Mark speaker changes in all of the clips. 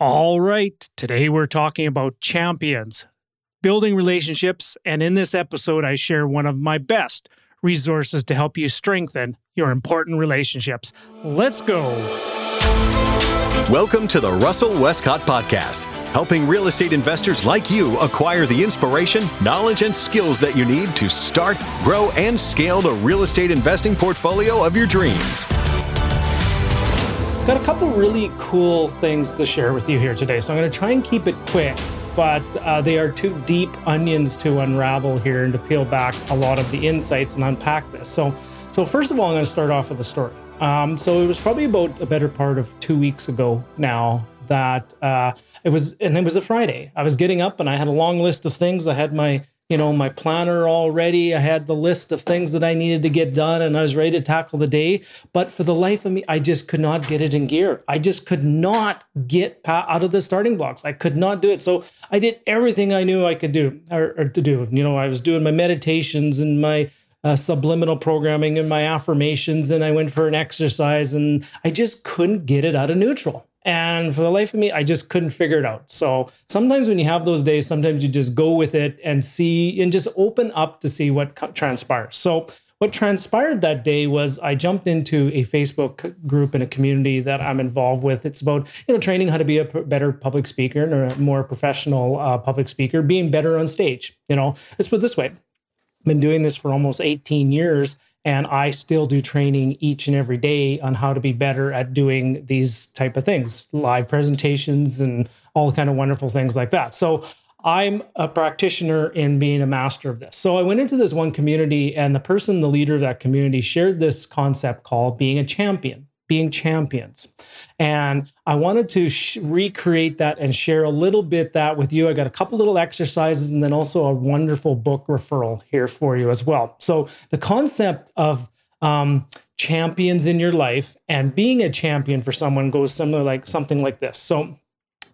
Speaker 1: All right, today we're talking about champions, building relationships, and in this episode, I share one of my best resources to help you strengthen your important relationships. Let's go.
Speaker 2: Welcome to the Russell Westcott Podcast, helping real estate investors like you acquire the inspiration, knowledge, and skills that you need to start, grow, and scale the real estate investing portfolio of your dreams.
Speaker 1: Got a couple really cool things to share with you here today. So I'm going to try and keep it quick, but uh, they are two deep onions to unravel here and to peel back a lot of the insights and unpack this. So, so first of all, I'm going to start off with a story. Um, so it was probably about a better part of two weeks ago now that uh, it was, and it was a Friday. I was getting up and I had a long list of things. I had my you know, my planner already. I had the list of things that I needed to get done and I was ready to tackle the day. But for the life of me, I just could not get it in gear. I just could not get out of the starting blocks. I could not do it. So I did everything I knew I could do or, or to do. You know, I was doing my meditations and my uh, subliminal programming and my affirmations, and I went for an exercise and I just couldn't get it out of neutral. And for the life of me, I just couldn't figure it out. So sometimes when you have those days, sometimes you just go with it and see and just open up to see what transpires. So what transpired that day was I jumped into a Facebook group in a community that I'm involved with. It's about you know training how to be a better public speaker and a more professional uh, public speaker, being better on stage. You know, let's put it this way: been doing this for almost 18 years, and i still do training each and every day on how to be better at doing these type of things live presentations and all kind of wonderful things like that. So i'm a practitioner in being a master of this. So i went into this one community and the person the leader of that community shared this concept called being a champion being champions. And I wanted to sh- recreate that and share a little bit that with you. I got a couple little exercises and then also a wonderful book referral here for you as well. So, the concept of um, champions in your life and being a champion for someone goes similar like something like this. So,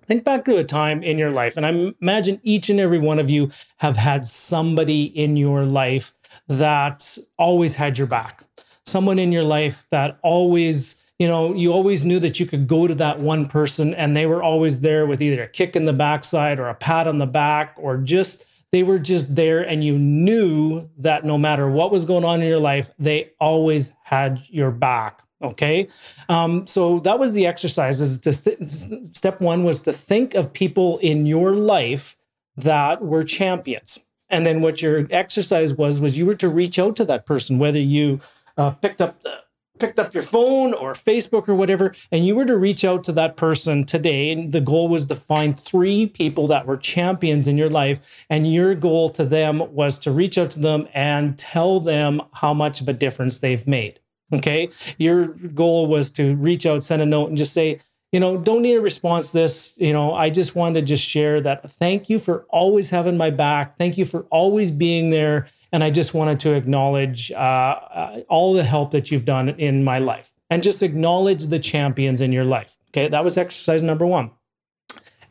Speaker 1: think back to a time in your life, and I imagine each and every one of you have had somebody in your life that always had your back. Someone in your life that always you know, you always knew that you could go to that one person and they were always there with either a kick in the backside or a pat on the back or just they were just there and you knew that no matter what was going on in your life, they always had your back. Okay. Um, so that was the exercise is to th- step one was to think of people in your life that were champions. And then what your exercise was, was you were to reach out to that person, whether you uh, picked up the, picked up your phone or Facebook or whatever, and you were to reach out to that person today, and the goal was to find three people that were champions in your life, and your goal to them was to reach out to them and tell them how much of a difference they've made. Okay. Your goal was to reach out, send a note, and just say, you know, don't need a response to this. You know, I just wanted to just share that thank you for always having my back. Thank you for always being there. And I just wanted to acknowledge uh, uh, all the help that you've done in my life and just acknowledge the champions in your life. Okay, that was exercise number one.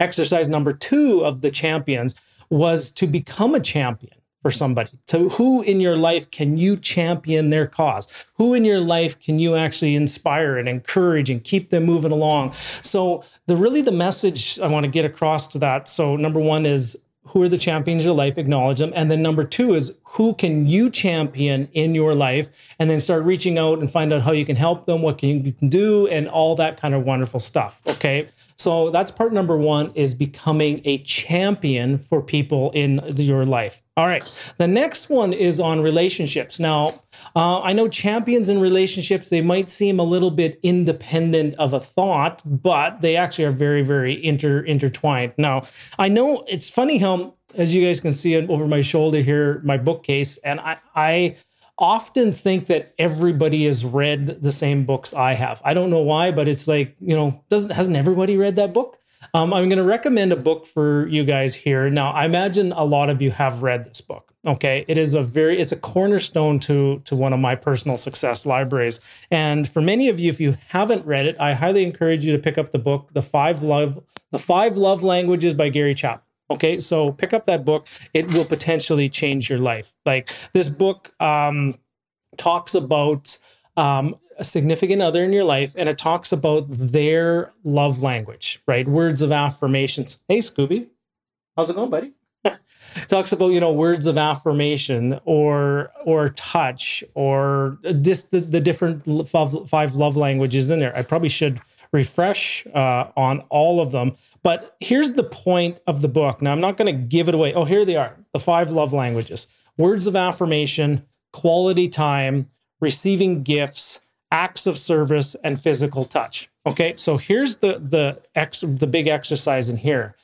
Speaker 1: Exercise number two of the champions was to become a champion for somebody? To who in your life can you champion their cause? Who in your life can you actually inspire and encourage and keep them moving along? So the really the message I want to get across to that. So number one is who are the champions of your life acknowledge them and then number two is who can you champion in your life and then start reaching out and find out how you can help them what can you can do and all that kind of wonderful stuff okay so that's part number one is becoming a champion for people in your life. All right. The next one is on relationships. Now, uh, I know champions in relationships, they might seem a little bit independent of a thought, but they actually are very, very inter intertwined. Now, I know it's funny how, as you guys can see over my shoulder here, my bookcase, and I, I often think that everybody has read the same books I have. I don't know why, but it's like, you know, doesn't hasn't everybody read that book? Um, I'm going to recommend a book for you guys here. Now, I imagine a lot of you have read this book. Okay, it is a very it's a cornerstone to to one of my personal success libraries. And for many of you, if you haven't read it, I highly encourage you to pick up the book, the five love the five love languages by Gary Chapman. Okay, so pick up that book. It will potentially change your life. Like this book um, talks about um, a significant other in your life and it talks about their love language, right? Words of affirmations. Hey, Scooby, how's it going, buddy? talks about you know words of affirmation or or touch or just the, the different five love languages in there i probably should refresh uh, on all of them. But here's the point of the book. Now i'm not going to give it away. Oh here they are the five love languages. Words of affirmation quality time receiving gifts acts of service and physical touch. Okay so here's the the ex the big exercise in here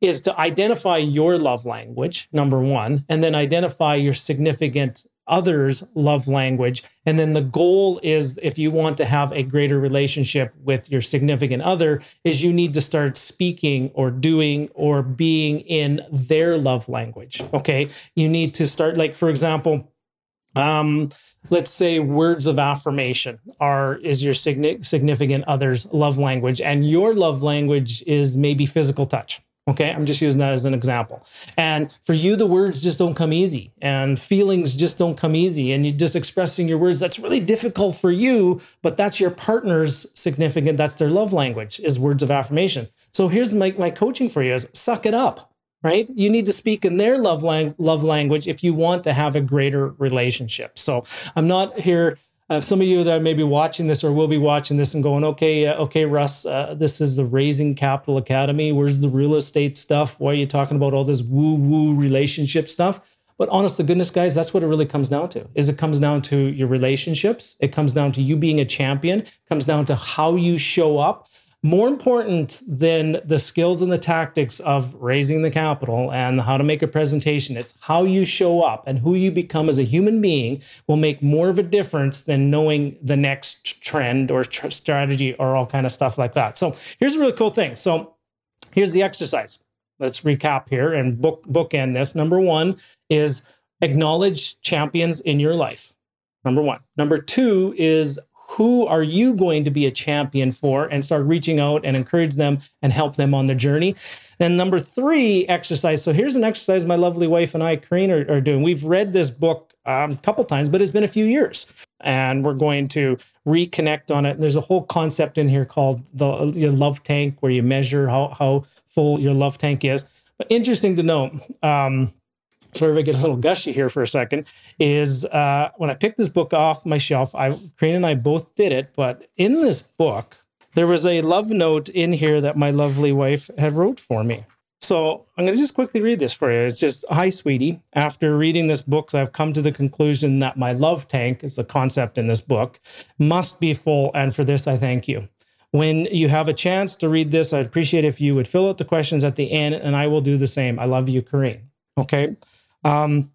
Speaker 1: is to identify your love language, number one, and then identify your significant other's love language. And then the goal is if you want to have a greater relationship with your significant other, is you need to start speaking or doing or being in their love language. Okay. You need to start, like, for example, um, let's say words of affirmation are is your significant other's love language and your love language is maybe physical touch Okay, I'm just using that as an example. And for you, the words just don't come easy, and feelings just don't come easy. And you just expressing your words, that's really difficult for you, but that's your partner's significant, that's their love language, is words of affirmation. So here's my, my coaching for you is suck it up, right? You need to speak in their love, lang- love language if you want to have a greater relationship. So I'm not here uh, some of you that may be watching this or will be watching this and going, okay, uh, okay, Russ, uh, this is the Raising Capital Academy. Where's the real estate stuff? Why are you talking about all this woo woo relationship stuff? But honest to goodness, guys, that's what it really comes down to. Is it comes down to your relationships. It comes down to you being a champion. It comes down to how you show up more important than the skills and the tactics of raising the capital and how to make a presentation, it's how you show up and who you become as a human being will make more of a difference than knowing the next trend or tr- strategy or all kind of stuff like that. So here's a really cool thing. So here's the exercise. Let's recap here and book bookend this. Number one is acknowledge champions in your life. Number one. Number two is who are you going to be a champion for? And start reaching out and encourage them and help them on the journey. Then number three exercise. So here's an exercise my lovely wife and i Kareen, are, are doing. We've read this book um, a couple times but it's been a few years. And we're going to reconnect on it. There's a whole concept in here called the your love tank where you measure how, how full your love tank is. But interesting to note um, sort of I get a little gushy here for a second, is uh, when I picked this book off my shelf, I Kareen and I both did it, but in this book, there was a love note in here that my lovely wife had wrote for me. So I'm going to just quickly read this for you. It's just, hi, sweetie. After reading this book, I've come to the conclusion that my love tank is a concept in this book, must be full. And for this, I thank you. When you have a chance to read this, I'd appreciate if you would fill out the questions at the end, and I will do the same. I love you, Kareen. Okay. Um,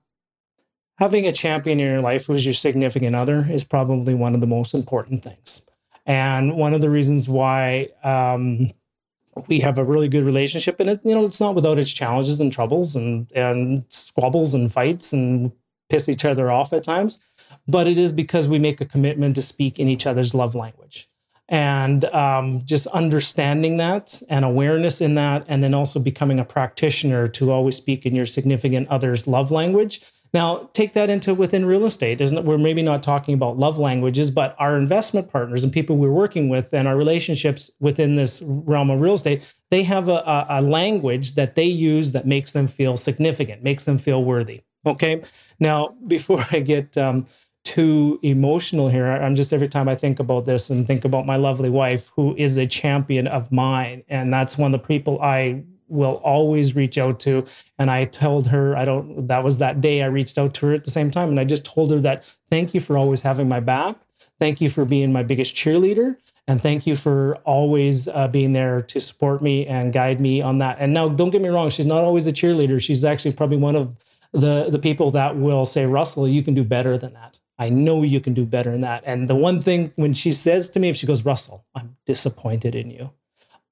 Speaker 1: having a champion in your life who's your significant other is probably one of the most important things. And one of the reasons why um, we have a really good relationship and it, you know, it's not without its challenges and troubles and, and squabbles and fights and piss each other off at times, but it is because we make a commitment to speak in each other's love language and um, just understanding that and awareness in that, and then also becoming a practitioner to always speak in your significant other's love language. Now, take that into within real estate. Isn't it? We're maybe not talking about love languages, but our investment partners and people we're working with and our relationships within this realm of real estate, they have a, a, a language that they use that makes them feel significant, makes them feel worthy. Okay. Now, before I get um, too emotional here. I'm just every time I think about this and think about my lovely wife, who is a champion of mine. And that's one of the people I will always reach out to. And I told her, I don't, that was that day I reached out to her at the same time. And I just told her that thank you for always having my back. Thank you for being my biggest cheerleader. And thank you for always uh, being there to support me and guide me on that. And now, don't get me wrong, she's not always a cheerleader. She's actually probably one of the the people that will say, Russell, you can do better than that. I know you can do better than that. And the one thing when she says to me, if she goes, Russell, I'm disappointed in you.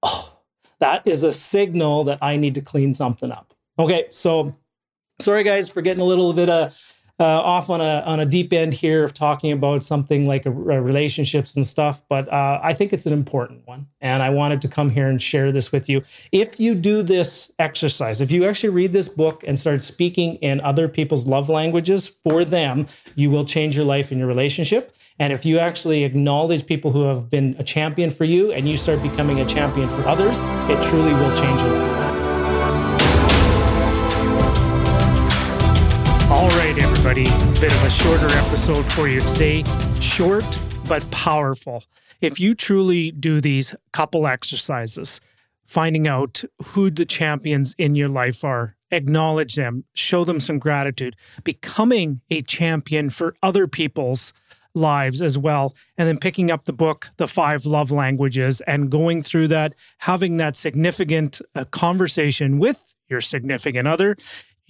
Speaker 1: Oh, that is a signal that I need to clean something up. Okay, so sorry guys for getting a little bit of uh, off on a on a deep end here of talking about something like a, a relationships and stuff, but uh, I think it's an important one, and I wanted to come here and share this with you. If you do this exercise, if you actually read this book and start speaking in other people's love languages for them, you will change your life and your relationship. And if you actually acknowledge people who have been a champion for you and you start becoming a champion for others, it truly will change your life. Right, everybody, a bit of a shorter episode for you today. Short, but powerful. If you truly do these couple exercises, finding out who the champions in your life are, acknowledge them, show them some gratitude, becoming a champion for other people's lives as well. And then picking up the book, The Five Love Languages, and going through that, having that significant uh, conversation with your significant other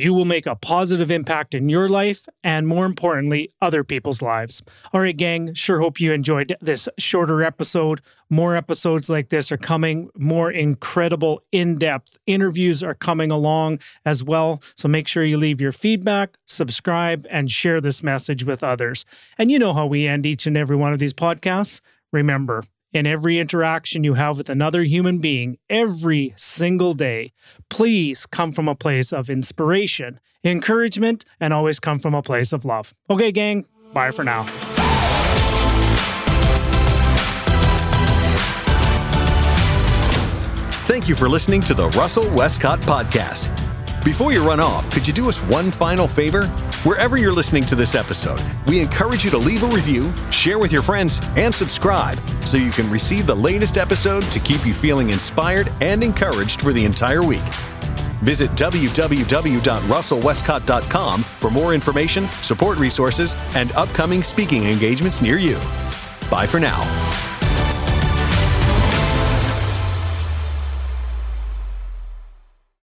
Speaker 1: you will make a positive impact in your life and, more importantly, other people's lives. All right, gang, sure hope you enjoyed this shorter episode. More episodes like this are coming, more incredible, in depth interviews are coming along as well. So make sure you leave your feedback, subscribe, and share this message with others. And you know how we end each and every one of these podcasts. Remember, in every interaction you have with another human being every single day, please come from a place of inspiration, encouragement, and always come from a place of love. Okay, gang, bye for now.
Speaker 2: Thank you for listening to the Russell Westcott Podcast. Before you run off, could you do us one final favor? Wherever you're listening to this episode, we encourage you to leave a review, share with your friends, and subscribe so you can receive the latest episode to keep you feeling inspired and encouraged for the entire week. Visit www.russellwestcott.com for more information, support resources, and upcoming speaking engagements near you. Bye for now.